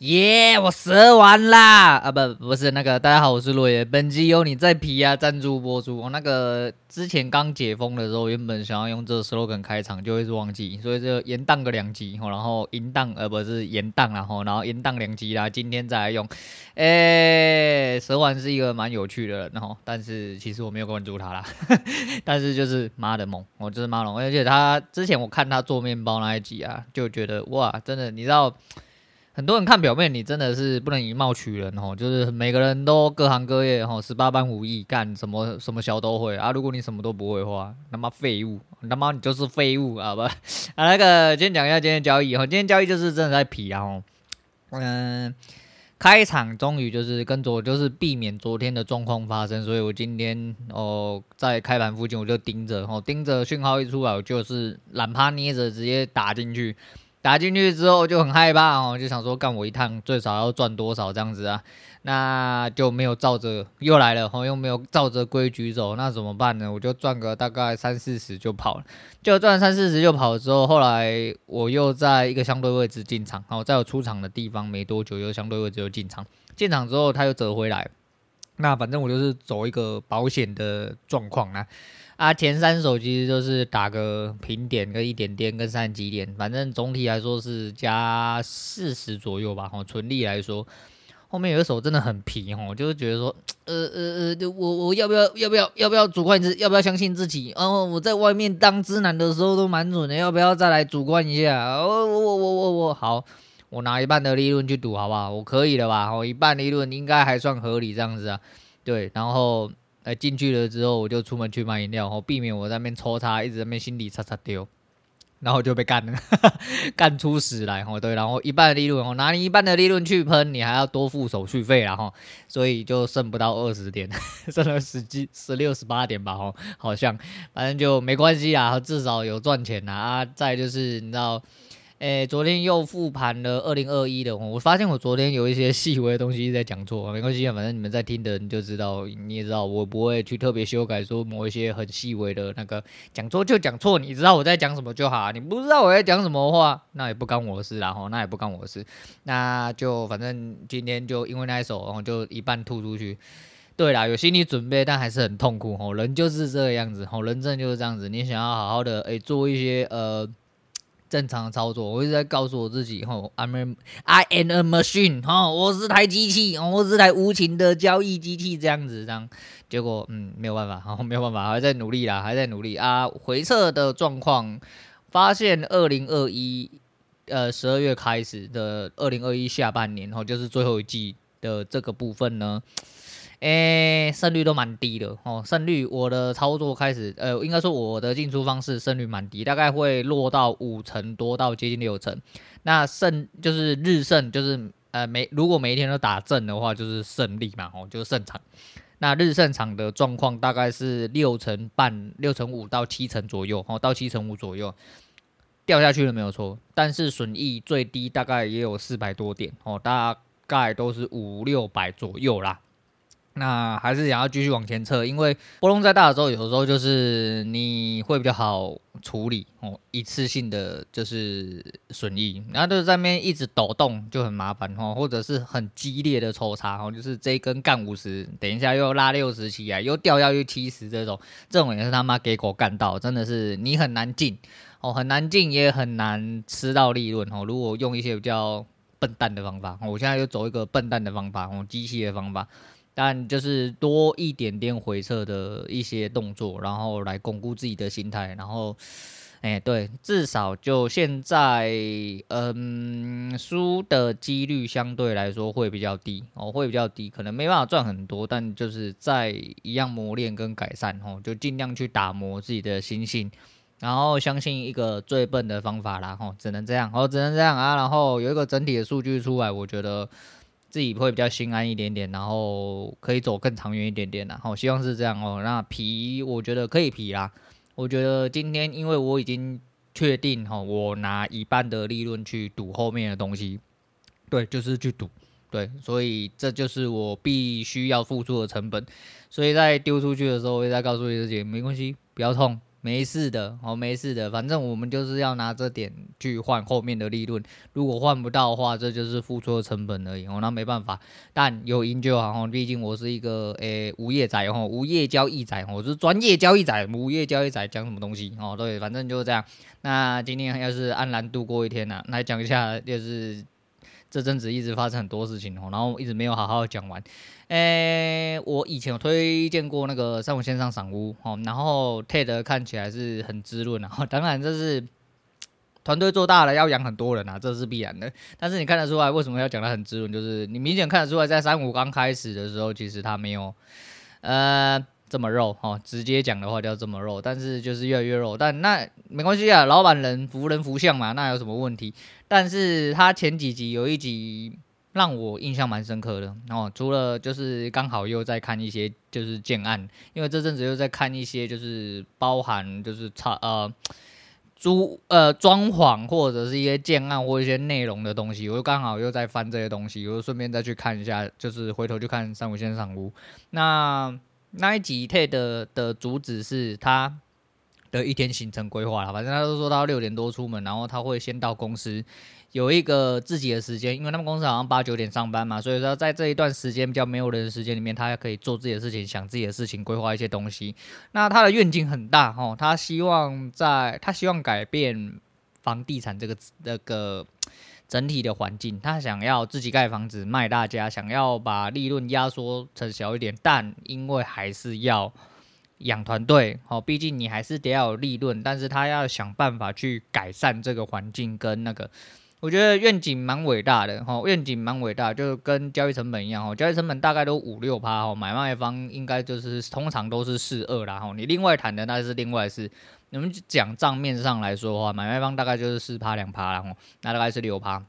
耶我蛇完啦！啊，不，不是那个。大家好，我是落叶。本集由你在皮啊赞助播出。我那个之前刚解封的时候，原本想要用这个 slogan 开场，就会是忘记，所以就延宕个两集，然后延宕，呃，不是延宕，然后然后延宕两集啦。今天再来用。诶、蛇丸是一个蛮有趣的人，然后但是其实我没有关注他啦。但是就是妈的猛，我就是妈龙，而且他之前我看他做面包那一集啊，就觉得哇，真的，你知道。很多人看表面，你真的是不能以貌取人哦。就是每个人都各行各业哦，十八般武艺，干什么什么小都会啊。如果你什么都不会的话，他妈废物，他妈你就是废物啊！不 啊，那个今天讲一下今天交易哈。今天交易就是真的在皮啊。哦，嗯，开场终于就是跟昨就是避免昨天的状况发生，所以我今天哦在开盘附近我就盯着哦，盯着讯号一出来，我就是懒趴捏着直接打进去。打进去之后就很害怕哦，就想说干我一趟最少要赚多少这样子啊，那就没有照着又来了，又没有照着规矩走，那怎么办呢？我就赚个大概三四十就跑了，就赚三四十就跑了之后，后来我又在一个相对位置进场，然后在我出场的地方没多久又相对位置又进场，进场之后他又折回来，那反正我就是走一个保险的状况啊。啊，前三手其实就是打个平点跟一点点跟三几点，反正总体来说是加四十左右吧。哦，纯利来说，后面有一手真的很皮哦，就是觉得说，呃 呃呃，我我要不要要不要要不要主观一次，要不要相信自己？然后我在外面当直男的时候都蛮准的，要不要再来主观一下？我我我我我我好，我拿一半的利润去赌好不好？我可以了吧？哦，一半利润应该还算合理这样子啊。对，然后。哎，进去了之后，我就出门去买饮料，哦，避免我在那边抽插，一直在那边心里擦擦丢，然后就被干了，干出屎来，哦，对，然后一半的利润，我拿你一半的利润去喷，你还要多付手续费，然后，所以就剩不到二十点，剩了十几、十六、十八点吧，哦，好像，反正就没关系啊，至少有赚钱呐，啊，再就是你知道。诶，昨天又复盘了二零二一的，我发现我昨天有一些细微的东西在讲错，没关系啊，反正你们在听的人就知道，你也知道我不会去特别修改说某一些很细微的那个讲错就讲错，你知道我在讲什么就好啊，你不知道我在讲什么话，那也不干我的事，然后那也不干我的事，那就反正今天就因为那一首，然后就一半吐出去。对啦，有心理准备，但还是很痛苦吼，人就是这个样子，吼，人真的就是这样子，你想要好好的诶做一些呃。正常操作，我一直在告诉我自己，吼，I'm a, I am a machine，吼，我是台机器，我是台无情的交易机器，这样子，这样，结果，嗯，没有办法，好，没有办法，还在努力啦，还在努力啊。回撤的状况，发现二零二一，呃，十二月开始的二零二一下半年，吼，就是最后一季的这个部分呢。诶，胜率都蛮低的哦。胜率，我的操作开始，呃，应该说我的进出方式胜率蛮低，大概会落到五成多到接近六成。那胜就是日胜，就是呃每如果每一天都打正的话，就是胜利嘛，哦，就是胜场。那日胜场的状况大概是六成半、六成五到七成左右，哦，到七成五左右掉下去了没有错。但是损益最低大概也有四百多点哦，大概都是五六百左右啦。那还是想要继续往前测，因为波动再大的时候，有的时候就是你会比较好处理哦，一次性的就是损益，然后就是在那边一直抖动就很麻烦哦，或者是很激烈的抽插哦，就是这一根干五十，等一下又拉六十起来，又掉下去七十这种，这种也是他妈给狗干到，真的是你很难进哦，很难进也很难吃到利润哦。如果用一些比较笨蛋的方法，我现在就走一个笨蛋的方法哦，机器的方法。但就是多一点点回撤的一些动作，然后来巩固自己的心态，然后，哎，对，至少就现在，嗯，输的几率相对来说会比较低哦，会比较低，可能没办法赚很多，但就是在一样磨练跟改善哦，就尽量去打磨自己的心性，然后相信一个最笨的方法啦，吼，只能这样，哦，只能这样啊，然后有一个整体的数据出来，我觉得。自己会比较心安一点点，然后可以走更长远一点点，然后希望是这样哦。那皮我觉得可以皮啦，我觉得今天因为我已经确定哈，我拿一半的利润去赌后面的东西，对，就是去赌，对，所以这就是我必须要付出的成本。所以在丢出去的时候，我也在告诉自己没关系，不要痛，没事的，哦，没事的，反正我们就是要拿这点去换后面的利润。如果换不到的话，这就是付出的成本而已。哦，那没办法，但有赢就好。毕竟我是一个诶无业仔，哦，无业交易仔，我是专业交易仔，无业交易仔讲什么东西？哦，对，反正就是这样。那今天要是安然度过一天呢，来讲一下就是。这阵子一直发生很多事情哦，然后一直没有好好讲完。诶，我以前有推荐过那个三五线上赏屋哦，然后 TED 看起来是很滋润啊。当然这是团队做大了要养很多人啊，这是必然的。但是你看得出来为什么要讲得很滋润，就是你明显看得出来，在三五刚开始的时候，其实他没有呃。这么肉哦，直接讲的话叫这么肉，但是就是越来越肉，但那没关系啊，老板人服人服相嘛，那有什么问题？但是他前几集有一集让我印象蛮深刻的哦，除了就是刚好又在看一些就是建案，因为这阵子又在看一些就是包含就是差呃租呃装潢或者是一些建案或一些内容的东西，我就刚好又在翻这些东西，我就顺便再去看一下，就是回头去看三五线上屋那。那一集 TED 的的主旨是他的一天行程规划了，反正他都说他六点多出门，然后他会先到公司有一个自己的时间，因为他们公司好像八九点上班嘛，所以说在这一段时间比较没有人的时间里面，他还可以做自己的事情，想自己的事情，规划一些东西。那他的愿景很大哦，他希望在他希望改变房地产这个这个。整体的环境，他想要自己盖房子卖大家，想要把利润压缩成小一点，但因为还是要养团队，好，毕竟你还是得要有利润，但是他要想办法去改善这个环境跟那个，我觉得愿景蛮伟大的，哈，愿景蛮伟大，就跟交易成本一样，哈，交易成本大概都五六趴，哈，买卖方应该就是通常都是四二啦，哈，你另外谈的那是另外事。你们讲账面上来说的话，买卖方大概就是四趴两趴，然后那大概是六趴。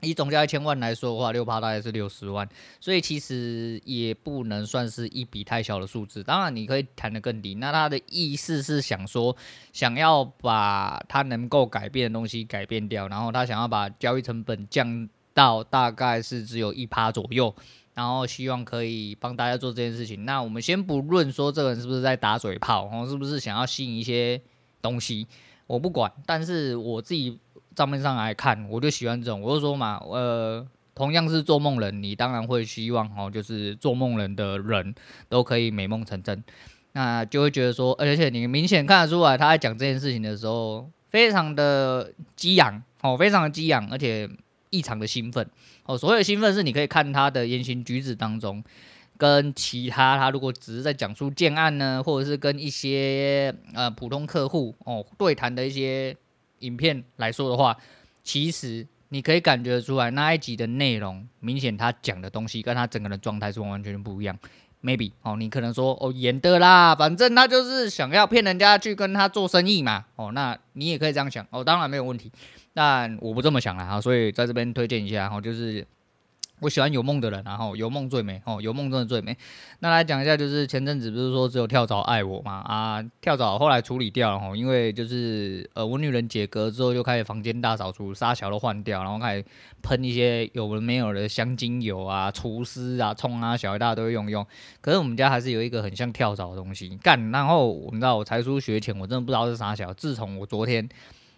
以总价一千万来说的话，六趴大概是六十万，所以其实也不能算是一笔太小的数字。当然你可以谈得更低。那他的意思是想说，想要把他能够改变的东西改变掉，然后他想要把交易成本降到大概是只有一趴左右，然后希望可以帮大家做这件事情。那我们先不论说这个人是不是在打嘴炮，然后，是不是想要吸引一些。东西我不管，但是我自己账面上来看，我就喜欢这种。我就说嘛，呃，同样是做梦人，你当然会希望哦，就是做梦人的人都可以美梦成真，那就会觉得说，而且你明显看得出来，他在讲这件事情的时候，非常的激昂哦，非常的激昂，而且异常的兴奋哦。所谓的兴奋是你可以看他的言行举止当中。跟其他他如果只是在讲述建案呢，或者是跟一些呃普通客户哦对谈的一些影片来说的话，其实你可以感觉出来那一集的内容，明显他讲的东西跟他整个人状态是完全不一样。Maybe 哦，你可能说哦演的啦，反正他就是想要骗人家去跟他做生意嘛。哦，那你也可以这样想哦，当然没有问题，但我不这么想啦。哈，所以在这边推荐一下哈，就是。我喜欢有梦的人，然后有梦最美哦，有梦真的最美。那来讲一下，就是前阵子不是说只有跳蚤爱我嘛？啊，跳蚤后来处理掉了哈，因为就是呃，我女人解隔之后就开始房间大扫除，沙桥都换掉，然后开始喷一些有的没有的香精油啊、除湿啊、冲啊，小孩大家都会用用。可是我们家还是有一个很像跳蚤的东西干。然后我们知道我才疏学浅，我真的不知道是啥小。自从我昨天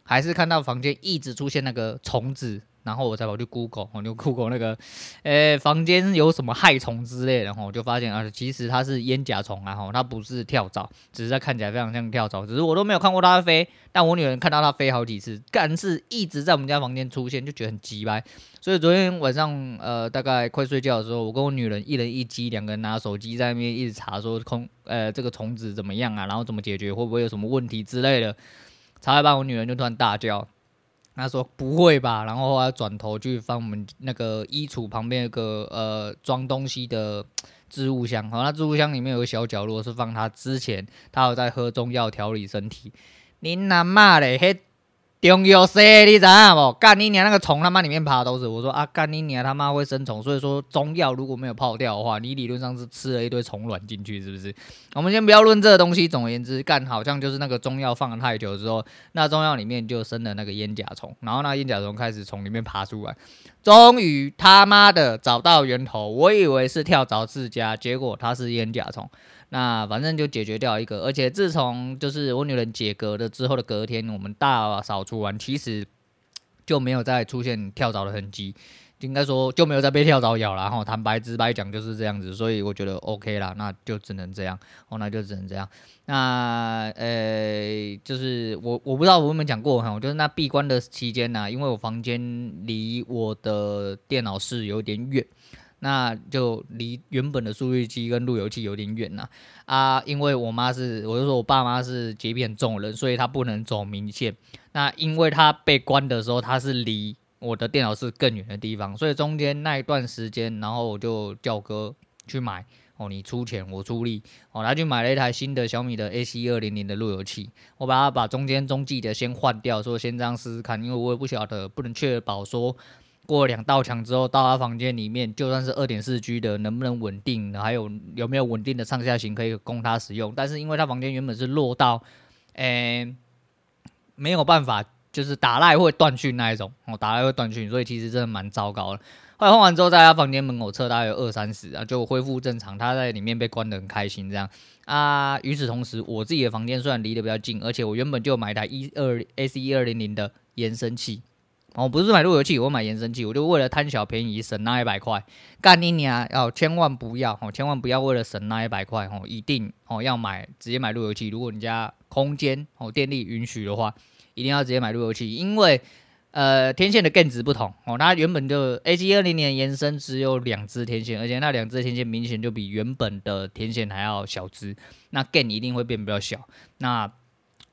还是看到房间一直出现那个虫子。然后我才跑去 Google，我就 Google 那个，诶，房间有什么害虫之类的，然后我就发现啊，其实它是烟甲虫啊，吼，它不是跳蚤，只是它看起来非常像跳蚤，只是我都没有看过它飞，但我女人看到它飞好几次，但是一直在我们家房间出现，就觉得很鸡掰。所以昨天晚上，呃，大概快睡觉的时候，我跟我女人一人一机，两个人拿手机在那边一直查，说空，呃，这个虫子怎么样啊，然后怎么解决，会不会有什么问题之类的，查一半，我女人就突然大叫。他说不会吧，然后他转头去翻我们那个衣橱旁边那个呃装东西的置物箱，好，那置物箱里面有个小角落是放他之前他有在喝中药调理身体。你他妈嘞，嘿！中药师，你知道不？干你娘那个虫他妈里面爬的都是。我说啊，干你娘他妈会生虫，所以说中药如果没有泡掉的话，你理论上是吃了一堆虫卵进去，是不是？我们先不要论这个东西，总而言之，干好像就是那个中药放了太久之后，那中药里面就生了那个烟甲虫，然后那烟甲虫开始从里面爬出来，终于他妈的找到源头，我以为是跳蚤自家，结果它是烟甲虫。那反正就解决掉一个，而且自从就是我女人解隔了之后的隔天，我们大扫除完，其实就没有再出现跳蚤的痕迹。应该说就没有再被跳蚤咬了，然后坦白直白讲就是这样子，所以我觉得 OK 啦，那就只能这样，哦，那就只能这样。那呃，就是我我不知道我有没有讲过哈，就是那闭关的期间呢，因为我房间离我的电脑室有点远，那就离原本的数据机跟路由器有点远呐。啊，因为我妈是，我就说我爸妈是洁癖很重的人，所以他不能走明线。那因为他被关的时候，他是离。我的电脑是更远的地方，所以中间那一段时间，然后我就叫哥去买哦，你出钱我出力哦，他去买了一台新的小米的 AC 二零零的路由器，我把它把中间中继的先换掉，说先这样试试看，因为我也不晓得，不能确保说过两道墙之后到他房间里面，就算是二点四 G 的能不能稳定，还有有没有稳定的上下行可以供他使用，但是因为他房间原本是落到，诶、欸，没有办法。就是打赖会断讯那一种，哦，打赖会断讯，所以其实真的蛮糟糕的。后来换完之后，在他房间门口测大概有二三十啊，就恢复正常。他在里面被关得很开心，这样啊。与此同时，我自己的房间虽然离得比较近，而且我原本就买台一二 AC 一二零零的延伸器，哦，不是买路由器，我买延伸器，我就为了贪小便宜省那一百块。干你娘，要千万不要哦，千万不要为了省那一百块哦，一定哦要买直接买路由器。如果你家空间哦电力允许的话。一定要直接买路由器，因为呃天线的电值不同哦，它原本就 A G 二零年延伸只有两支天线，而且那两支天线明显就比原本的天线还要小支，那电一定会变比较小，那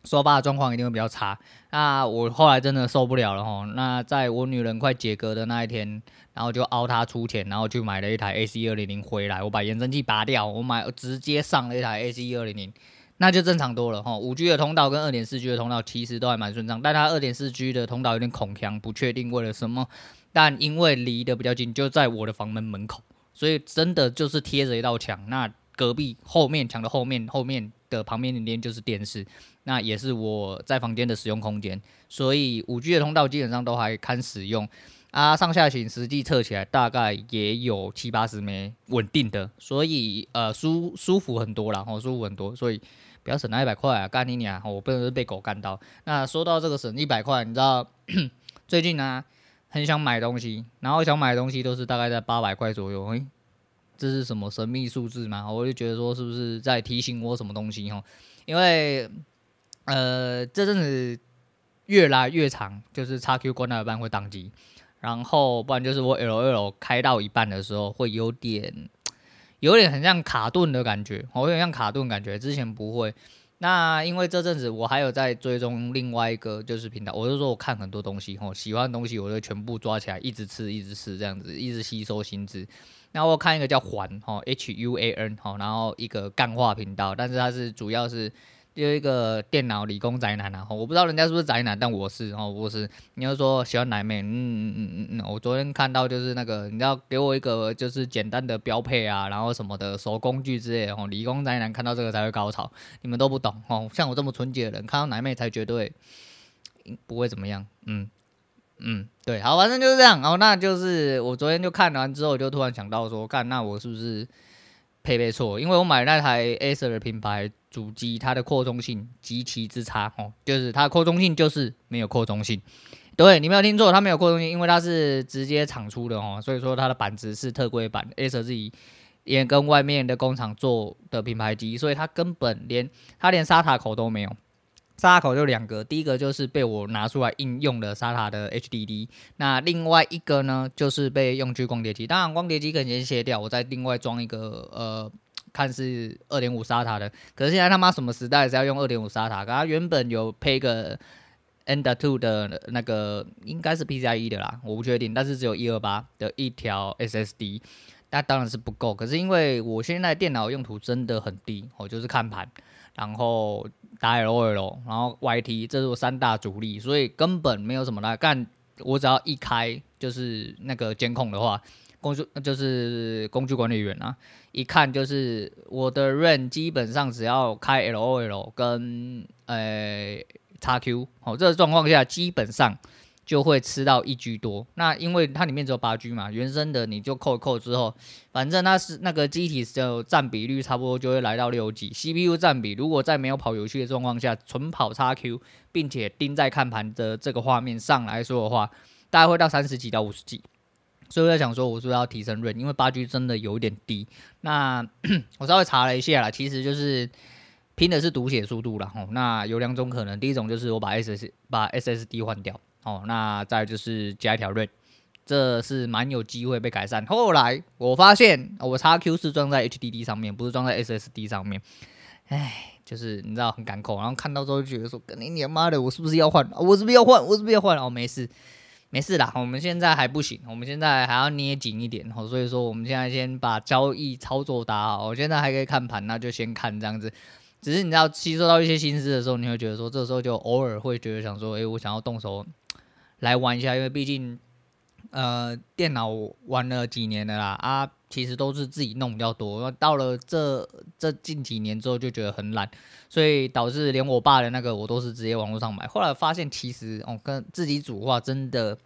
收发的状况一定会比较差。那我后来真的受不了了哈，那在我女人快解隔的那一天，然后就凹她出钱，然后去买了一台 AC 二零零回来，我把延伸器拔掉，我买直接上了一台 AC 二零零。那就正常多了哈，五 G 的通道跟二点四 G 的通道其实都还蛮顺畅，但它二点四 G 的通道有点恐强，不确定为了什么，但因为离得比较近，就在我的房门门口，所以真的就是贴着一道墙。那隔壁后面墙的后面后面的旁边那边就是电视，那也是我在房间的使用空间，所以五 G 的通道基本上都还堪使用啊。上下行实际测起来大概也有七八十枚稳定的，所以呃舒舒服很多啦，哦舒服很多，所以。不要省那一百块啊！干你娘！我不能是被狗干到。那说到这个省一百块，你知道 最近呢、很想买东西，然后想买东西都是大概在八百块左右。诶，这是什么神秘数字吗？我就觉得说是不是在提醒我什么东西哈？因为呃这阵子越来越长，就是叉 Q 关到一半会宕机，然后不然就是我 LOL 开到一半的时候会有点。有点很像卡顿的感觉，我有点像卡顿感觉。之前不会，那因为这阵子我还有在追踪另外一个就是频道，我就说我看很多东西，吼，喜欢的东西我就全部抓起来，一直吃，一直吃，这样子，一直吸收新知。那我看一个叫环，吼，H U A N，吼，然后一个干话频道，但是它是主要是。有一个电脑理工宅男啊，我不知道人家是不是宅男，但我是哦，我是。你要说喜欢奶妹，嗯嗯嗯嗯嗯，我昨天看到就是那个，你要给我一个就是简单的标配啊，然后什么的手工具之类的哦，理工宅男看到这个才会高潮，你们都不懂哦，像我这么纯洁的人看到奶妹才绝对不会怎么样，嗯嗯，对，好，反正就是这样，哦，那就是我昨天就看完之后，就突然想到说，干，那我是不是？配备错，因为我买那台 Acer 的品牌主机，它的扩充性极其之差哦，就是它的扩充性就是没有扩充性。对，你没有听错，它没有扩充性，因为它是直接厂出的哦，所以说它的板子是特规板，Acer 自己也跟外面的工厂做的品牌机，所以它根本连它连 SATA 口都没有。SATA 口就两个，第一个就是被我拿出来应用的 SATA 的 HDD，那另外一个呢，就是被用去光碟机。当然光碟机可以先卸掉，我再另外装一个呃，看是二点五 SATA 的。可是现在他妈什么时代是要用二点五 SATA？它原本有配个 M.2 的那个，应该是 PCIe 的啦，我不确定，但是只有一二八的一条 SSD，那当然是不够。可是因为我现在电脑用途真的很低，我就是看盘。然后打 LOL，然后 YT，这是我三大主力，所以根本没有什么来干。我只要一开就是那个监控的话，工具就是工具管理员啊，一看就是我的 ran 基本上只要开 LOL 跟呃 XQ，哦，这个状况下基本上就会吃到一 G 多。那因为它里面只有八 G 嘛，原生的你就扣一扣之后，反正它是那个机体的占比率差不多就会来到六 G。CPU 占比如果在没有跑游戏的状况下，纯跑 XQ，并且盯在看盘的这个画面上来说的话，大概会到三十几到五十几。所以我在想说，我是不是要提升 RAM？因为八 G 真的有点低。那 我稍微查了一下啦，其实就是拼的是读写速度啦。哦，那有两种可能，第一种就是我把 SS 把 SSD 换掉。哦，那再就是加一条 RAM，这是蛮有机会被改善。后来我发现，我 XQ 是装在 HDD 上面，不是装在 SSD 上面。唉，就是你知道很感慨，然后看到之后就觉得说，跟你娘妈的，我是不是要换？我是不是要换？我是不是要换？哦，没事。没事啦，我们现在还不行，我们现在还要捏紧一点，所以说我们现在先把交易操作打好。我现在还可以看盘，那就先看这样子。只是你知道吸收到一些心思的时候，你会觉得说，这时候就偶尔会觉得想说，诶，我想要动手来玩一下，因为毕竟。呃，电脑玩了几年了啦，啊，其实都是自己弄比较多。到了这这近几年之后，就觉得很懒，所以导致连我爸的那个我都是直接网络上买。后来发现，其实哦，跟自己煮的话，真的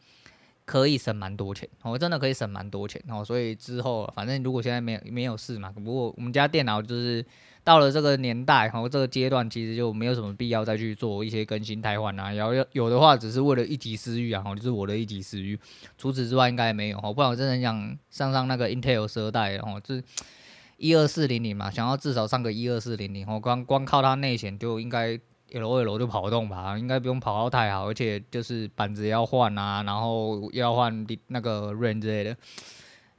可以省蛮多钱，哦，真的可以省蛮多钱。哦，所以之后反正如果现在没有没有事嘛，不过我们家电脑就是。到了这个年代，然后这个阶段，其实就没有什么必要再去做一些更新汰换啊。然后有的话，只是为了一己私欲啊，就是我的一己私欲。除此之外，应该没有。不然我真的很想上上那个 Intel 十二代，哦，就是一二四零零嘛，想要至少上个一二四零零。我光光靠它内显就应该 L2L 就跑得动吧，应该不用跑到太好，而且就是板子要换啊，然后又要换那个 RAM 之类的。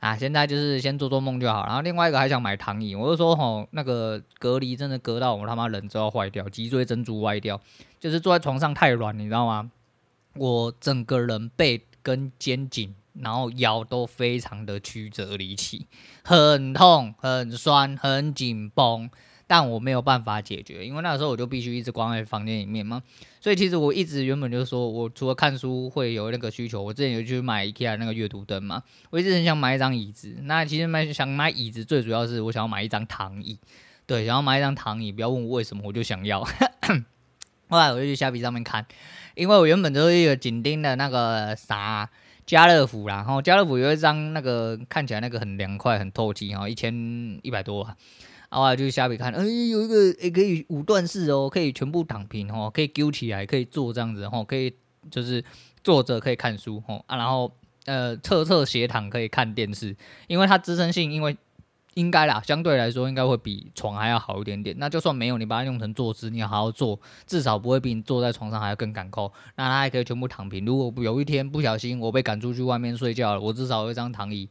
啊，现在就是先做做梦就好。然后另外一个还想买躺椅，我就说吼，那个隔离真的隔到我他妈人都要坏掉，脊椎珍珠歪掉，就是坐在床上太软，你知道吗？我整个人背跟肩颈，然后腰都非常的曲折离奇，很痛、很酸、很紧绷。但我没有办法解决，因为那个时候我就必须一直关在房间里面嘛。所以其实我一直原本就是说，我除了看书会有那个需求，我之前有去买 IKEA 那个阅读灯嘛。我一直很想买一张椅子。那其实买想买椅子，最主要是我想要买一张躺椅。对，想要买一张躺椅，不要问我为什么，我就想要。后来我就去虾皮上面看，因为我原本就是一个紧盯的那个啥家乐福啦，然后家乐福有一张那个看起来那个很凉快、很透气，然后，一千一百多。然后就虾皮看，哎，有一个也可以五段式哦，可以全部躺平哦，可以丢起来，可以坐这样子哦，可以就是坐着可以看书哦啊，然后呃侧侧斜躺可以看电视，因为它支撑性，因为应该啦，相对来说应该会比床还要好一点点。那就算没有，你把它用成坐姿，你好好坐，至少不会比你坐在床上还要更感扣。那它还可以全部躺平。如果有一天不小心我被赶出去外面睡觉了，我至少有一张躺椅。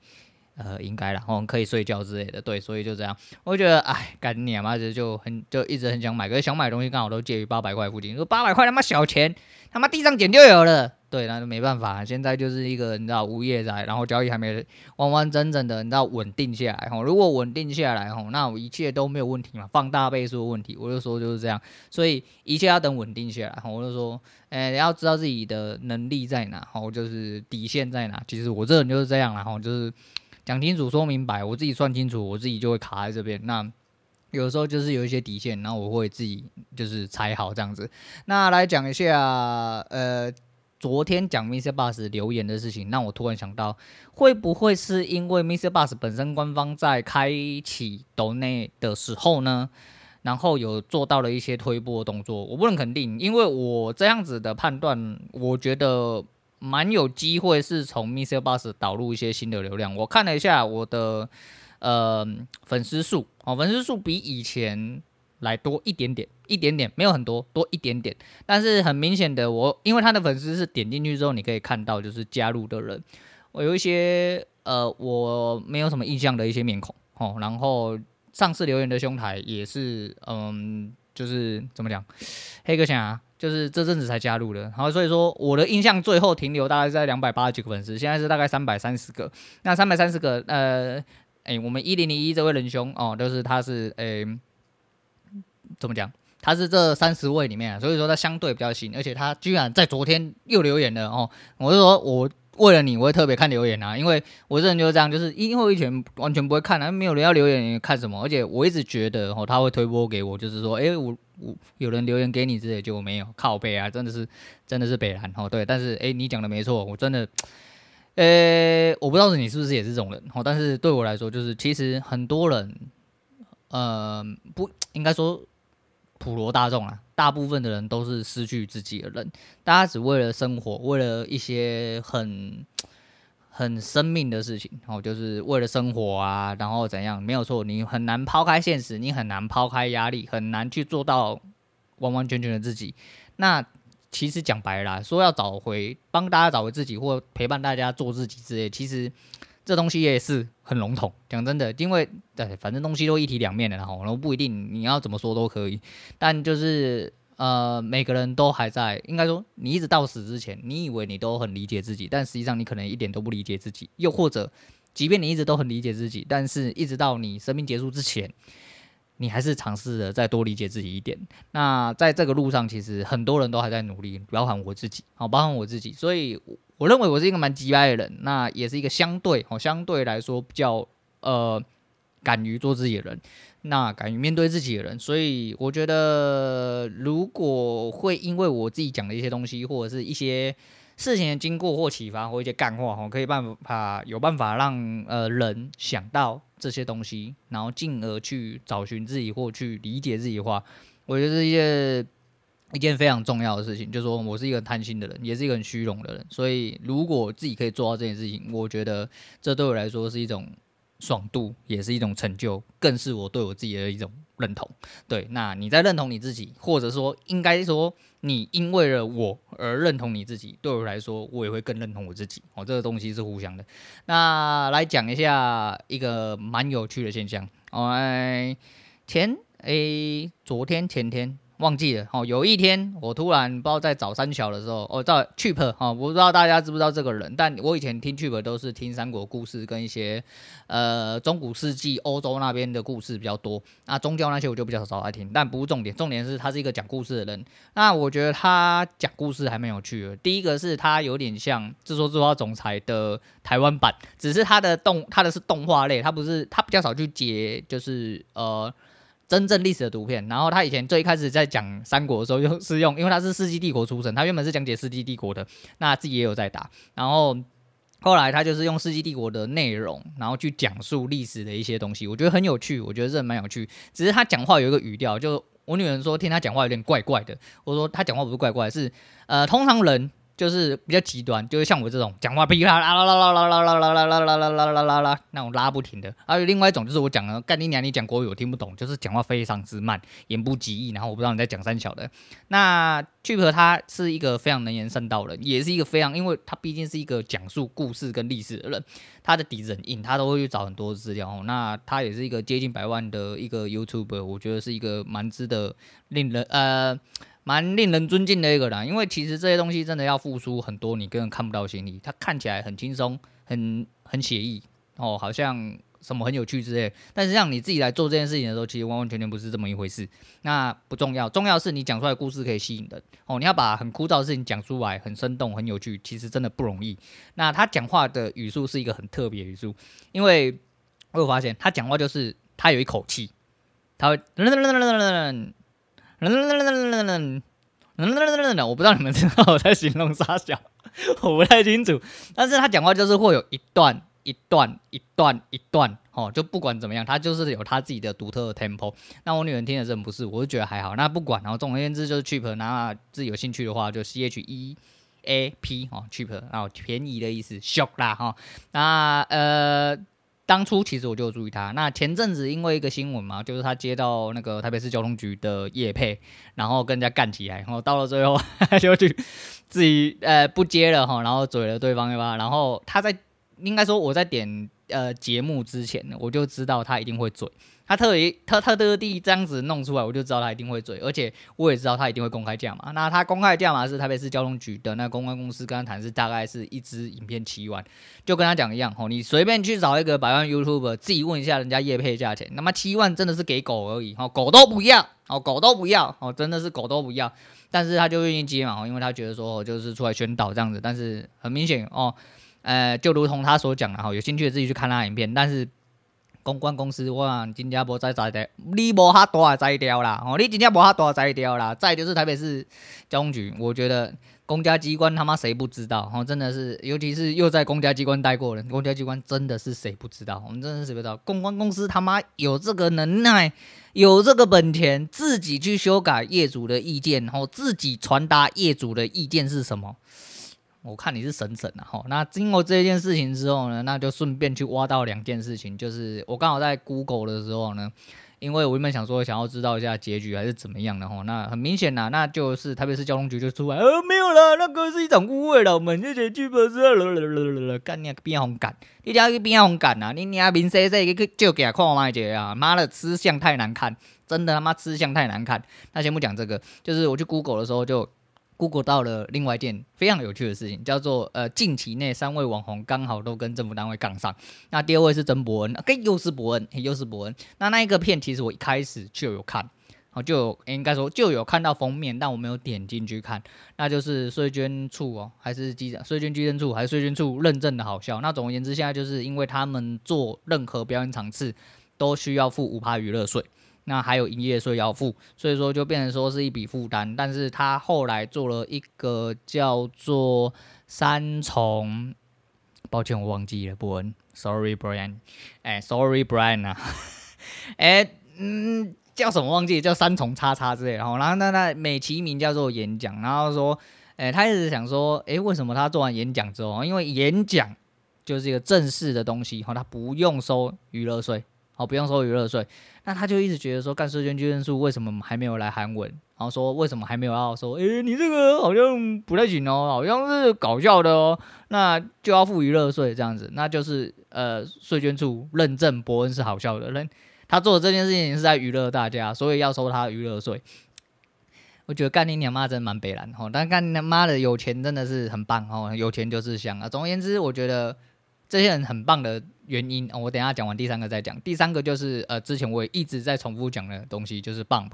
呃，应该啦，我们可以睡觉之类的，对，所以就这样。我觉得，哎，干你妈的，就很就一直很想买，可是想买东西刚好都介于八百块附近。说八百块他妈小钱，他妈地上捡就有了。对，那就没办法，现在就是一个你知道无业仔，然后交易还没完完整整的你知道稳定下来吼。如果稳定下来吼，那我一切都没有问题嘛，放大倍数的问题，我就说就是这样。所以一切要等稳定下来，我就说，哎，你要知道自己的能力在哪，然后，就是底线在哪。其实我这人就是这样，然后就是。讲清楚，说明白，我自己算清楚，我自己就会卡在这边。那有时候就是有一些底线，然后我会自己就是踩好这样子。那来讲一下，呃，昨天讲 Mr. Bus 留言的事情，让我突然想到，会不会是因为 Mr. Bus 本身官方在开启抖内的时候呢，然后有做到了一些推波动作？我不能肯定，因为我这样子的判断，我觉得。蛮有机会是从 MixerBox 导入一些新的流量。我看了一下我的呃粉丝数，哦，粉丝数比以前来多一点点，一点点，没有很多，多一点点。但是很明显的，我因为他的粉丝是点进去之后，你可以看到就是加入的人，我有一些呃我没有什么印象的一些面孔，哦，然后上次留言的兄台也是，嗯，就是怎么讲，黑哥想啊。就是这阵子才加入的，然后所以说我的印象最后停留大概在两百八十几个粉丝，现在是大概三百三十个。那三百三十个，呃，哎，我们一零零一这位仁兄哦，就是他是哎，怎么讲？他是这三十位里面，所以说他相对比较新，而且他居然在昨天又留言了哦。我就说我为了你，我会特别看留言啊，因为我这人就是这样，就是因为我以前完全不会看啊，没有人要留言，看什么？而且我一直觉得哦，他会推播给我，就是说，哎，我我。有人留言给你之类，结果没有靠北啊，真的是真的是北蓝哦，对，但是哎，你讲的没错，我真的，呃，我不知道是你是不是也是这种人哦，但是对我来说，就是其实很多人，呃，不应该说普罗大众啊，大部分的人都是失去自己的人，大家只为了生活，为了一些很。很生命的事情，然后就是为了生活啊，然后怎样？没有错，你很难抛开现实，你很难抛开压力，很难去做到完完全全的自己。那其实讲白了啦，说要找回，帮大家找回自己，或陪伴大家做自己之类，其实这东西也是很笼统。讲真的，因为对，反正东西都一体两面的，然后然后不一定你要怎么说都可以，但就是。呃，每个人都还在，应该说，你一直到死之前，你以为你都很理解自己，但实际上你可能一点都不理解自己。又或者，即便你一直都很理解自己，但是一直到你生命结束之前，你还是尝试着再多理解自己一点。那在这个路上，其实很多人都还在努力，包含我自己，好，包含我自己。所以，我认为我是一个蛮急掰的人，那也是一个相对，哦，相对来说比较呃敢于做自己的人。那敢于面对自己的人，所以我觉得，如果会因为我自己讲的一些东西，或者是一些事情的经过或启发，或一些干话，哈，可以办法有办法让呃人想到这些东西，然后进而去找寻自己或去理解自己的话，我觉得是一件一件非常重要的事情。就是说我是一个贪心的人，也是一个很虚荣的人，所以如果自己可以做到这件事情，我觉得这对我来说是一种。爽度也是一种成就，更是我对我自己的一种认同。对，那你在认同你自己，或者说应该说你因为了我而认同你自己，对我来说，我也会更认同我自己。哦，这个东西是互相的。那来讲一下一个蛮有趣的现象。哎，前诶，昨天前天。忘记了哦，有一天我突然不知道在找三小的时候，哦，在 Cheap 哈，我不知道大家知不知道这个人，但我以前听趣播都是听三国故事跟一些呃中古世纪欧洲那边的故事比较多，那宗教那些我就比较少来听，但不是重点，重点是他是一个讲故事的人。那我觉得他讲故事还蛮有趣的。第一个是他有点像自说自话总裁的台湾版，只是他的动他的是动画类，他不是他比较少去接，就是呃。真正历史的图片，然后他以前最开始在讲三国的时候，就是用，因为他是世纪帝国出身，他原本是讲解世纪帝国的，那自己也有在打，然后后来他就是用世纪帝国的内容，然后去讲述历史的一些东西，我觉得很有趣，我觉得这蛮有趣，只是他讲话有一个语调，就我女人说听他讲话有点怪怪的，我说他讲话不是怪怪，是呃通常人。就是比较极端，就是像我这种讲话噼里啪啦啦啦啦啦啦啦啦啦啦啦啦啦啦啦啦那种拉不停的。还有另外一种就是我讲的干你娘，你讲国语我听不懂，就是讲话非常之慢，言不及义，然后我不知道你在讲三小的。那 Cheap 他是一个非常能言善道的人，也是一个非常，因为他毕竟是一个讲述故事跟历史的人，他的底子很硬，他都会去找很多资料。那他也是一个接近百万的一个 YouTuber，我觉得是一个蛮值得令人呃。蛮令人尊敬的一个人，因为其实这些东西真的要付出很多，你根本看不到心里。他看起来很轻松，很很写意哦，好像什么很有趣之类。但是让你自己来做这件事情的时候，其实完完全全不是这么一回事。那不重要，重要是你讲出来故事可以吸引人哦。你要把很枯燥的事情讲出来，很生动，很有趣，其实真的不容易。那他讲话的语速是一个很特别的语速，因为我有发现他讲话就是他有一口气，他会。嗯，我不知道你们知道我在形容啥小，我不太清楚。但是他讲话就是会有一段一段一段一段，哦，就不管怎么样，他就是有他自己的独特的 tempo。那我女人听的真不是，我就觉得还好。那不管，然后总而言之就是 cheap，那自己有兴趣的话就 C H E A P 哦，cheap，然后便宜的意思，shock 啦哈。那呃。当初其实我就注意他，那前阵子因为一个新闻嘛，就是他接到那个台北市交通局的业配，然后跟人家干起来，然后到了最后 就去自己呃不接了哈，然后嘴了对方对吧？然后他在应该说我在点呃节目之前，我就知道他一定会嘴。他特意他他特地这样子弄出来，我就知道他一定会追，而且我也知道他一定会公开价码。那他公开价码是台北市交通局的那公关公司跟他谈，是大概是一支影片七万，就跟他讲一样哦，你随便去找一个百万 YouTube 自己问一下人家业配价钱，那么七万真的是给狗而已哦，狗都不要哦，狗都不要哦，真的是狗都不要，但是他就愿意接嘛，因为他觉得说就是出来宣导这样子，但是很明显哦，呃，就如同他所讲的哈，有兴趣的自己去看他影片，但是。公关公司哇，真正无在在的，你无哈大在掉啦，哦，你真正无哈大在掉啦。再就是台北市交通局，我觉得公家机关他妈谁不知道？哦，真的是，尤其是又在公家机关待过的人，公家机关真的是谁不知道？我们真的是谁不知道？公关公司他妈有这个能耐，有这个本钱，自己去修改业主的意见，然后自己传达业主的意见是什么？我看你是神神啊！吼，那经过这件事情之后呢，那就顺便去挖到两件事情，就是我刚好在 Google 的时候呢，因为我原本想说想要知道一下结局还是怎么样的吼，那很明显呐，那就是特别是交通局就出来，呃，没有了，那个是一场误会了，我们这些剧本是干你个边红干，你家个边红干啊，你你明细细个就给他看麦姐啊，妈的吃相太难看，真的他妈吃相太难看。那先不讲这个，就是我去 Google 的时候就。Google 到了另外一件非常有趣的事情，叫做呃，近期内三位网红刚好都跟政府单位杠上。那第二位是曾伯恩，跟、又是伯恩，又是伯恩。那那一个片其实我一开始就有看，哦，就有应该说就有看到封面，但我没有点进去看。那就是税捐处哦，还是机长税捐稽征处，还是税捐处认证的好笑。那总而言之，现在就是因为他们做任何表演场次都需要付五趴娱乐税。那还有营业税要付，所以说就变成说是一笔负担。但是他后来做了一个叫做三重，抱歉我忘记了，伯恩，sorry Brian，哎，sorry Brian 啊，哎，嗯，叫什么忘记，叫三重叉叉之类。然后，然后那那美其名叫做演讲，然后说，哎，他一直想说，哎，为什么他做完演讲之后，因为演讲就是一个正式的东西，然后，他不用收娱乐税。好，不用收娱乐税，那他就一直觉得说，干税捐稽征处为什么还没有来韩文？然后说为什么还没有要说，诶、你这个好像不太行哦，好像是搞笑的哦，那就要付娱乐税这样子，那就是呃，税捐处认证伯恩是好笑的人，他做的这件事情是在娱乐大家，所以要收他娱乐税。我觉得干你娘妈真蛮北烂吼，但干你娘妈的有钱真的是很棒哦，有钱就是香啊。总而言之，我觉得。这些人很棒的原因，我等下讲完第三个再讲。第三个就是呃，之前我也一直在重复讲的东西，就是 bump。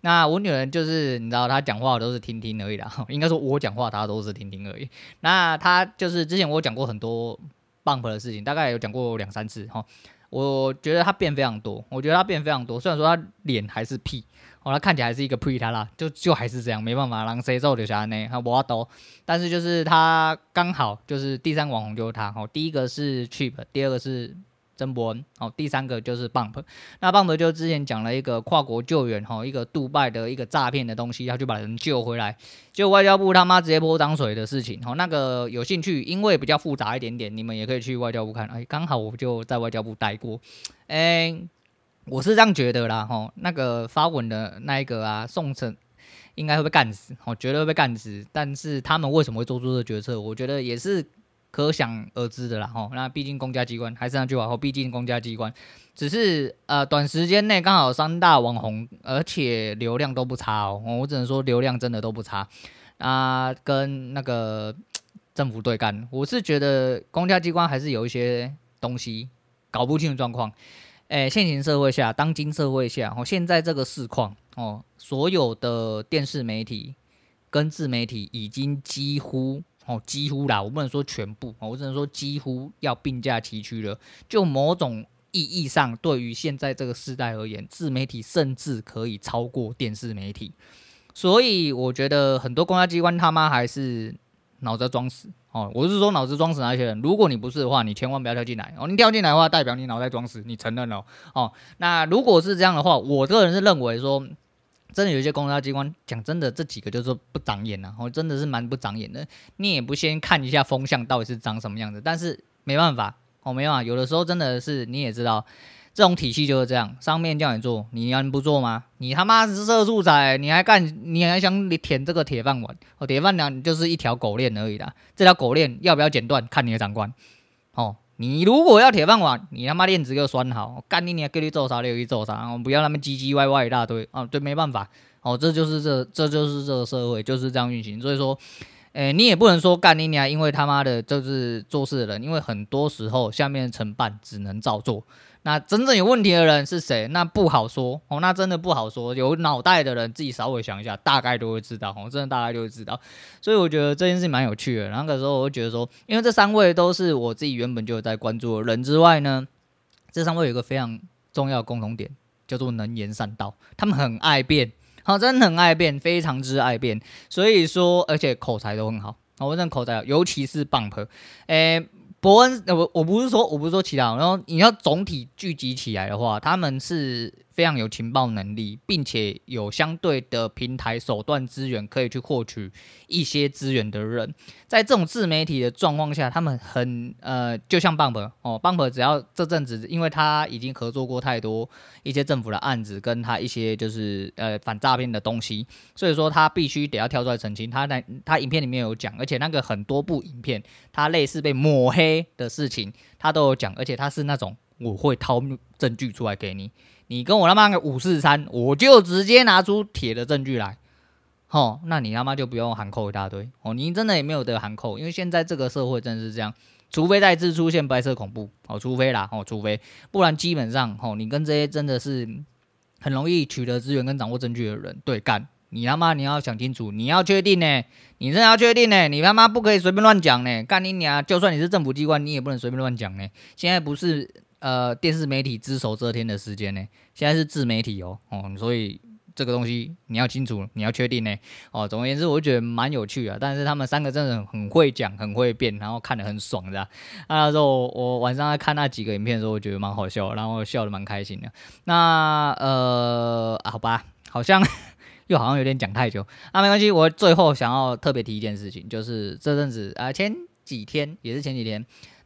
那我女人就是你知道，她讲话都是听听而已啦，应该说我讲话她都是听听而已。那她就是之前我讲过很多 bump 的事情，大概有讲过两三次哈。我觉得她变非常多，我觉得她变非常多。虽然说她脸还是屁。哦，他看起来还是一个 pre 他啦，就就还是这样，没办法，让谁做留下呢？他不多，但是就是他刚好就是第三网红就是他，哦，第一个是 Cheap，第二个是曾博恩，哦，第三个就是 Bump。那 Bump 就之前讲了一个跨国救援，哈，一个杜拜的一个诈骗的东西，他就把人救回来，就外交部他妈直接泼脏水的事情，哦，那个有兴趣，因为比较复杂一点点，你们也可以去外交部看，哎，刚好我就在外交部待过，哎。我是这样觉得啦，吼，那个发文的那一个啊，宋城应该会被干死，吼，绝对会被干死。但是他们为什么会做出这个决策？我觉得也是可想而知的啦，吼。那毕竟公家机关还是那句话，吼，毕竟公家机关，只是呃，短时间内刚好三大网红，而且流量都不差哦，我只能说流量真的都不差啊，跟那个政府对干，我是觉得公家机关还是有一些东西搞不清楚状况。诶，现行社会下，当今社会下，哦，现在这个市况，哦，所有的电视媒体跟自媒体已经几乎，哦，几乎啦，我不能说全部，我只能说几乎要并驾齐驱了。就某种意义上，对于现在这个时代而言，自媒体甚至可以超过电视媒体。所以，我觉得很多公家机关他妈还是脑子装死。哦，我是说脑子装死那些人，如果你不是的话，你千万不要跳进来。哦，你跳进来的话，代表你脑袋装死，你承认了。哦，那如果是这样的话，我个人是认为说，真的有一些公家机关，讲真的，这几个就是不长眼呐、啊，哦，真的是蛮不长眼的。你也不先看一下风向到底是长什么样子，但是没办法，哦，没办法，有的时候真的是你也知道。这种体系就是这样，上面叫你做，你要你不做吗？你他妈是社畜仔，你还干，你还想你舔这个铁饭碗？哦，铁饭碗就是一条狗链而已啦。这条狗链要不要剪断，看你的长官。哦，你如果要铁饭碗，你他妈链子给我拴好，干你你还给你做啥就去做啥，我不要那么唧唧歪歪一大堆。哦，对，没办法。哦，这就是这，这就是这个社会就是这样运行。所以说，诶，你也不能说干你娘因为他妈的就是做事的人，因为很多时候下面的承办只能照做。那真正有问题的人是谁？那不好说哦，那真的不好说。有脑袋的人自己稍微想一下，大概都会知道哦，真的大概就会知道。所以我觉得这件事蛮有趣的。然后那个时候我会觉得说，因为这三位都是我自己原本就有在关注的人之外呢，这上面有一个非常重要的共同点，叫做能言善道。他们很爱辩，好，真的很爱辩，非常之爱辩。所以说，而且口才都很好。我认口才，尤其是 Bump，诶、伯恩，我我不是说我不是说其他，然后你要总体聚集起来的话，他们是非常有情报能力，并且有相对的平台手段资源可以去获取一些资源的人，在这种自媒体的状况下，他们很呃，就像 Bump 哦，Bump 只要这阵子，因为他已经合作过太多一些政府的案子，跟他一些就是呃反诈骗的东西，所以说他必须得要跳出来澄清。他在他影片里面有讲，而且那个很多部影片，他类似被抹黑的事情，他都有讲，而且他是那种我会掏证据出来给你。你跟我他妈个五四三，我就直接拿出铁的证据来，吼，那你他妈就不用含扣一大堆。哦，你真的也没有得含扣，因为现在这个社会真的是这样，除非再次出现白色恐怖哦，除非啦哦，除非，不然基本上哦，你跟这些真的是很容易取得资源跟掌握证据的人。对干，你他妈你要想清楚，你要确定呢，你真的要确定呢，你他妈不可以随便乱讲呢，干你娘，就算你是政府机关，你也不能随便乱讲呢，现在不是。呃，电视媒体只手遮天的时间呢，现在是自媒体哦，哦，所以这个东西你要清楚，你要确定呢，哦，总而言之，我觉得蛮有趣的，但是他们三个真的很会讲，很会辩，然后看得很爽，的。那时候我晚上在看那几个影片的时候，我觉得蛮好笑，然后笑得蛮开心的。那呃，好吧，好像 又好像有点讲太久，那没关系，我最后想要特别提一件事情，就是这阵子啊、前几天也是前几天。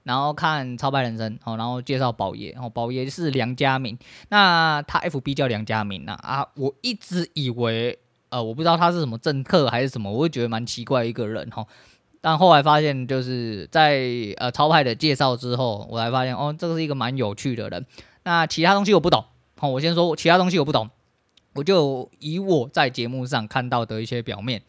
然后看超派人生哦，然后介绍宝爷，然后宝爷是梁家明，那他 FB 叫梁家明啊，我一直以为，呃，我不知道他是什么政客还是什么，我会觉得蛮奇怪一个人哈，但后来发现就是在呃超派的介绍之后，我才发现哦，这个是一个蛮有趣的人。那其他东西我不懂，好，我先说其他东西我不懂，我就以我在节目上看到的一些表面，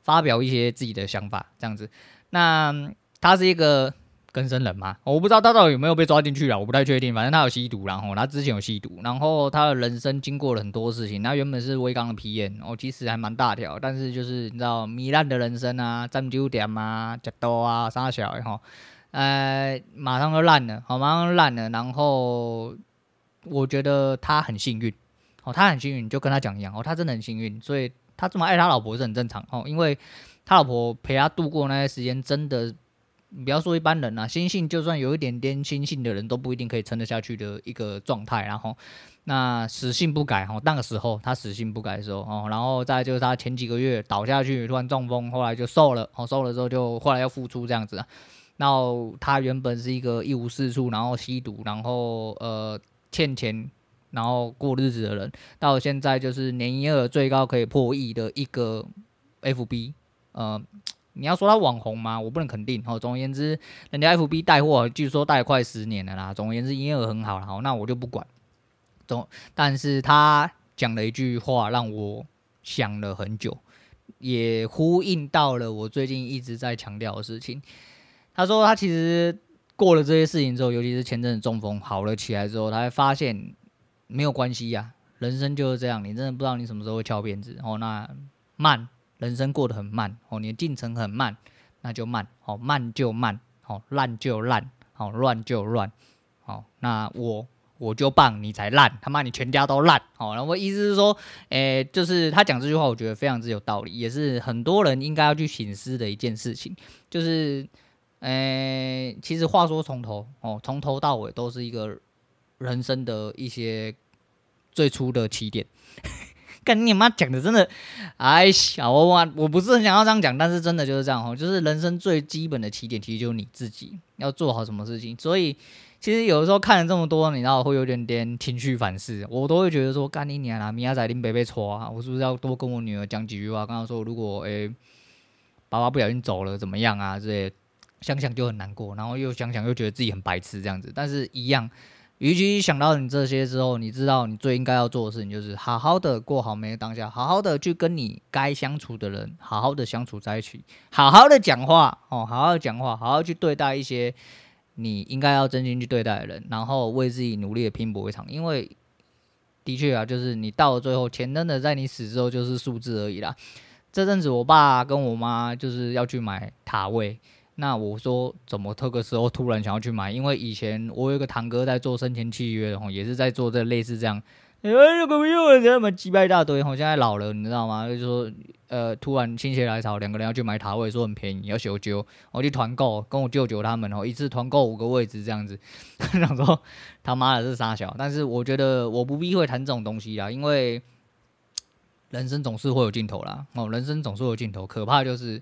发表一些自己的想法，这样子。那他是一个。更生人嘛，我不知道他到底有没有被抓进去啊，我不太确定。反正他有吸毒，然后他之前有吸毒，然后他的人生经过了很多事情。他原本是威刚的皮炎，哦，其实还蛮大条，但是就是你知道糜烂的人生啊，占酒店啊，吃多啊，三小的哈，呃，马上就烂了，好，马上烂了。然后我觉得他很幸运，哦，他很幸运，就跟他讲一样，哦，他真的很幸运，所以他这么爱他老婆是很正常，哦，因为他老婆陪他度过那些时间，真的。你不要说一般人啊，心性就算有一点点心性的人都不一定可以撑得下去的一个状态。然后，那死性不改哈，那个时候他死性不改的时候哦，然后再就是他前几个月倒下去，突然中风，后来就瘦了，哦，瘦了之后就后来要复出这样子。然后他原本是一个一无是处，然后吸毒，然后呃欠钱，然后过日子的人，到现在就是年营业额最高可以破亿的一个 FB，呃。你要说他网红吗？我不能肯定。好，总而言之，人家 FB 带货，据说带快十年了啦。总而言之，营业额很好。好，那我就不管。总，但是他讲了一句话，让我想了很久，也呼应到了我最近一直在强调的事情。他说，他其实过了这些事情之后，尤其是前阵子中风好了起来之后，他会发现没有关系呀，人生就是这样，你真的不知道你什么时候会翘辫子。哦，那慢。人生过得很慢哦，你的进程很慢，那就慢哦，慢就慢哦，烂就烂哦，乱就乱哦。那我我就棒，你才烂，他妈你全家都烂哦。然后我意思是说，诶、就是他讲这句话，我觉得非常之有道理，也是很多人应该要去省思的一件事情。就是，诶、其实话说从头哦，从头到尾都是一个人生的一些最初的起点。跟你妈讲的真的，哎呀，我我我不是很想要这样讲，但是真的就是这样哦，就是人生最基本的起点，其实就是你自己要做好什么事情。所以其实有的时候看了这么多，你知道会有点点情绪反思，我都会觉得说，干你娘啦，明仔林北被戳啊，我是不是要多跟我女儿讲几句话？刚刚说如果诶、爸爸不小心走了怎么样啊？这些想想就很难过，然后又想想又觉得自己很白痴这样子，但是一样。与其想到你这些之后，你知道你最应该要做的事情就是好好的过好每个当下，好好的去跟你该相处的人好好的相处在一起，好好的讲话哦，好好的讲话，好好去对待一些你应该要真心去对待的人，然后为自己努力的拼搏一场。因为的确啊，就是你到了最后，钱真的在你死之后就是数字而已啦。这阵子我爸跟我妈就是要去买塔位。那我说怎么这个时候突然想要去买？因为以前我有个堂哥在做生前契约，吼，也是在做这类似这样。哎，这个不用，这么几百大堆，吼，现在老了，你知道吗？就是说，呃，突然心血来潮，两个人要去买塔位，说很便宜，要修旧，我去团购，跟我舅舅他们，吼，一次团购五个位置这样子，想说他妈的是杀小，但是我觉得我不避讳谈这种东西啦，因为人生总是会有尽头啦，哦，人生总是会有尽头，可怕就是，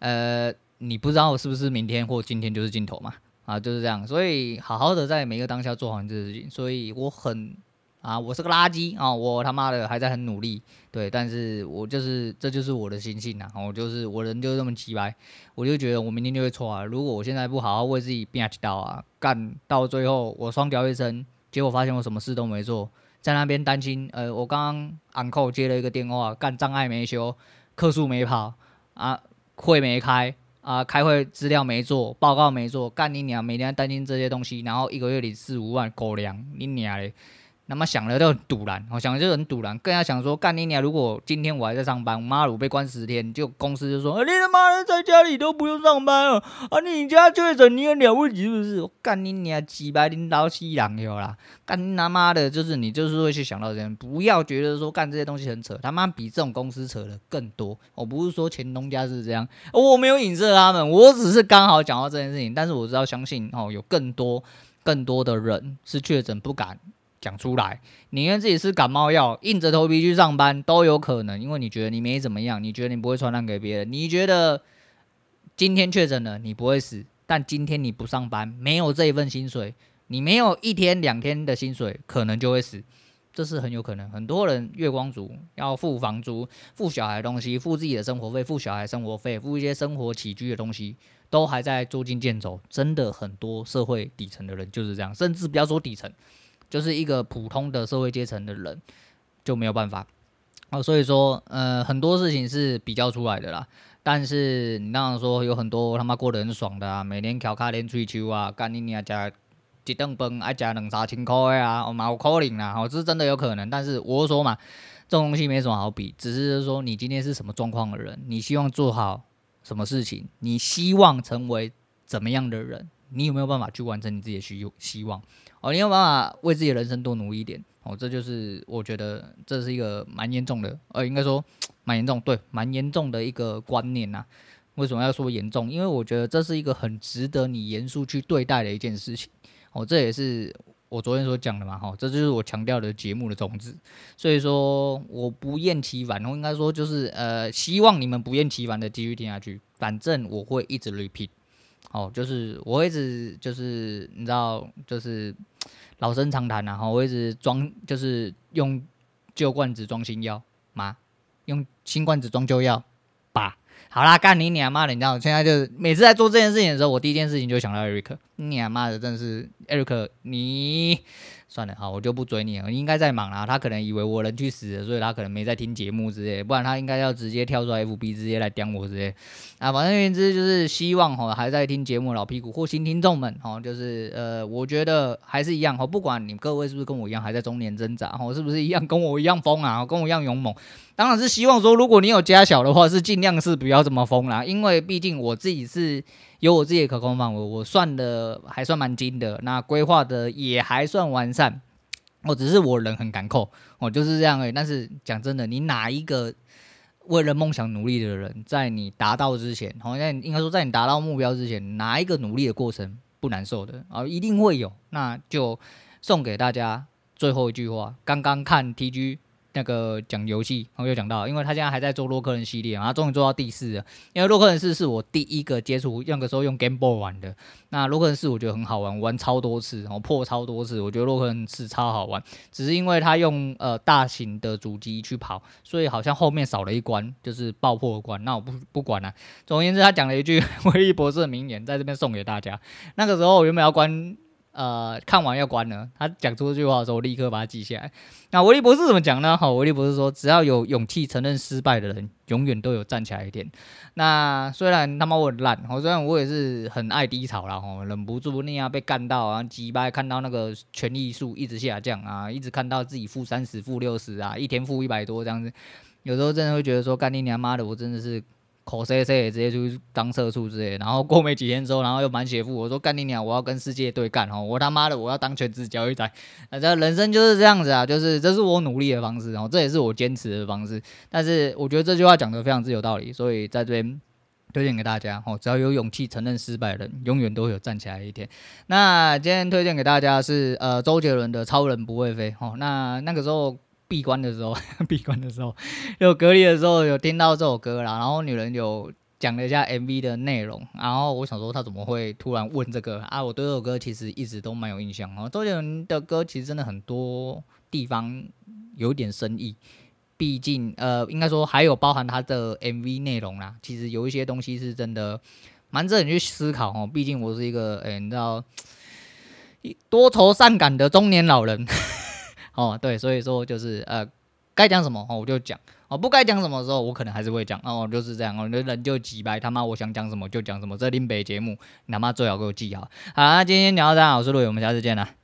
呃，你不知道是不是明天或今天就是尽头嘛，啊，就是这样，所以好好的在每个当下做好你这件事情，所以我很。啊，我是个垃圾啊！我他妈的还在很努力，对，但是我就是这就是我的心性呐，我就是我人就这么奇白，我就觉得我明天就会错啊。如果我现在不好好为自己变一刀啊，干到最后我双脚一伸，结果发现我什么事都没做，在那边担心，呃，我刚刚 uncle 接了一个电话，干障碍没修，客数没跑啊，会没开啊，开会资料没做，报告没做，干你娘，每天担心这些东西，然后一个月领四五万狗粮，你娘嘞！他妈想了就很赌烂，我想的就很赌烂，更要想说干你娘！如果今天我还在上班，妈的我被关十天，就公司就说，你他妈的在家里都不用上班了啊！你家确诊你很了不起是不是？我干你娘几百领导西洋有啦！干你他妈的，就是你就是会去想到这样，不要觉得说干这些东西很扯，他妈比这种公司扯的更多。我不是说前东家是这样，我没有影射他们，我只是刚好讲到这件事情。但是我知道相信哦，有更多更多的人是确诊不敢。讲出来，宁愿自己吃感冒药，硬着头皮去上班都有可能，因为你觉得你没怎么样，你觉得你不会传染给别人，你觉得今天确诊了你不会死，但今天你不上班，没有这一份薪水，你没有一天两天的薪水，可能就会死，这是很有可能。很多人月光族要付房租、付小孩东西、付自己的生活费、付小孩生活费、付一些生活起居的东西，都还在捉襟见肘。真的很多社会底层的人就是这样，甚至不要说底层。就是一个普通的社会阶层的人就没有办法哦，所以说呃很多事情是比较出来的啦。但是你那样说有很多他妈过得很爽的啊，每天翘卡连追秋啊，干你娘加一顿饭爱加两三千块啊，我蛮有可能啦，哦，这是真的有可能。但是我说嘛，这种东西没什么好比，只是说你今天是什么状况的人，你希望做好什么事情，你希望成为怎么样的人，你有没有办法去完成你自己的需希望？哦，你有办法为自己的人生多努力一点哦，这就是我觉得这是一个蛮严重的，呃，应该说蛮严重，对，蛮严重的一个观念呐、为什么要说严重？因为我觉得这是一个很值得你严肃去对待的一件事情。哦，这也是我昨天所讲的嘛，哈、哦，这就是我强调的节目的宗旨。所以说，我不厌其烦，我应该说就是呃，希望你们不厌其烦的继续听下去，反正我会一直 repeat。哦，就是我一直就是你知道，就是老生常谈呐。哈，我一直装就是用旧罐子装新药嘛，用新罐子装旧药吧。好啦，干你娘妈的！你知道，现在就是每次在做这件事情的时候，我第一件事情就想到艾瑞克。你娘妈的，真的是艾瑞克你。算了，好，我就不追你了。你应该在忙啦，他可能以为我人去死，所以他可能没在听节目之类，不然他应该要直接跳出 FB 直接来点我之类。啊，反正言之就是希望哈还在听节目老屁股或新听众们哈，就是呃，我觉得还是一样哈，不管你各位是不是跟我一样还在中年挣扎哈，是不是一样跟我一样疯啊，跟我一样勇猛。当然是希望说，如果你有家小的话，是尽量是不要这么疯啦，因为毕竟我自己是。有我自己的可控范围，我算的还算蛮精的，那规划的也还算完善。我只是我人很敢扣，我就是这样而已。但是讲真的，你哪一个为了梦想努力的人，在你达到之前，好像应该说在你达到目标之前，哪一个努力的过程不难受的啊？一定会有。那就送给大家最后一句话：刚刚看 TG。那个讲游戏，我有讲到，因为他现在还在做洛克人系列，然后终于做到第四了。因为洛克人四是我第一个接触，那个时候用 Game Boy 玩的。那洛克人四我觉得很好玩，玩超多次，然后破超多次。我觉得洛克人四超好玩，只是因为他用呃大型的主机去跑，所以好像后面少了一关，就是爆破关。那我不不管了、啊。总而言之，他讲了一句 威利博士的名言，在这边送给大家。那个时候我原本要关。呃，看完要关了。他讲出这句话的时候，我立刻把它记下来。那维利博士怎么讲呢？好，维利博士说，只要有勇气承认失败的人，永远都有站起来一天。那虽然他妈我很烂，好，虽然我也是很爱低潮啦，吼，忍不住那样被干到啊，几百看到那个权力数一直下降啊，一直看到自己负三十、负六十啊，一天负一百多这样子，有时候真的会觉得说，干你娘妈的，我真的是口塞塞直接就当社畜之类，然后过没几天之后，然后又满血复活，说干你娘，我要跟世界对干哦，我他妈的我要当全职交易仔，那这人生就是这样子啊，就是这是我努力的方式，然后这也是我坚持的方式，但是我觉得这句话讲得非常之有道理，所以在这边推荐给大家哦，只要有勇气承认失败的人，永远都会有站起来的一天。那今天推荐给大家是呃周杰伦的《超人不会飞》哦，那那个时候。闭关的时候，闭关的时候有隔离的时候有听到这首歌啦，然后女人有讲了一下 MV 的内容，然后我想说她怎么会突然问这个啊？我对这首歌其实一直都蛮有印象哦。周杰伦的歌其实真的很多地方有点深意，毕竟呃，应该说还有包含他的 MV 内容啦，其实有一些东西是真的蛮值得你去思考哦。毕竟我是一个诶、你知道多愁善感的中年老人。哦，对，所以说就是呃，该讲什么哦，我就讲哦，不该讲什么的时候，我可能还是会讲哦，就是这样哦，人就几百他妈，我想讲什么就讲什么，这林北节目，你他妈最好给我记好。好，那今天聊到这，我是陆伟，我们下次见了。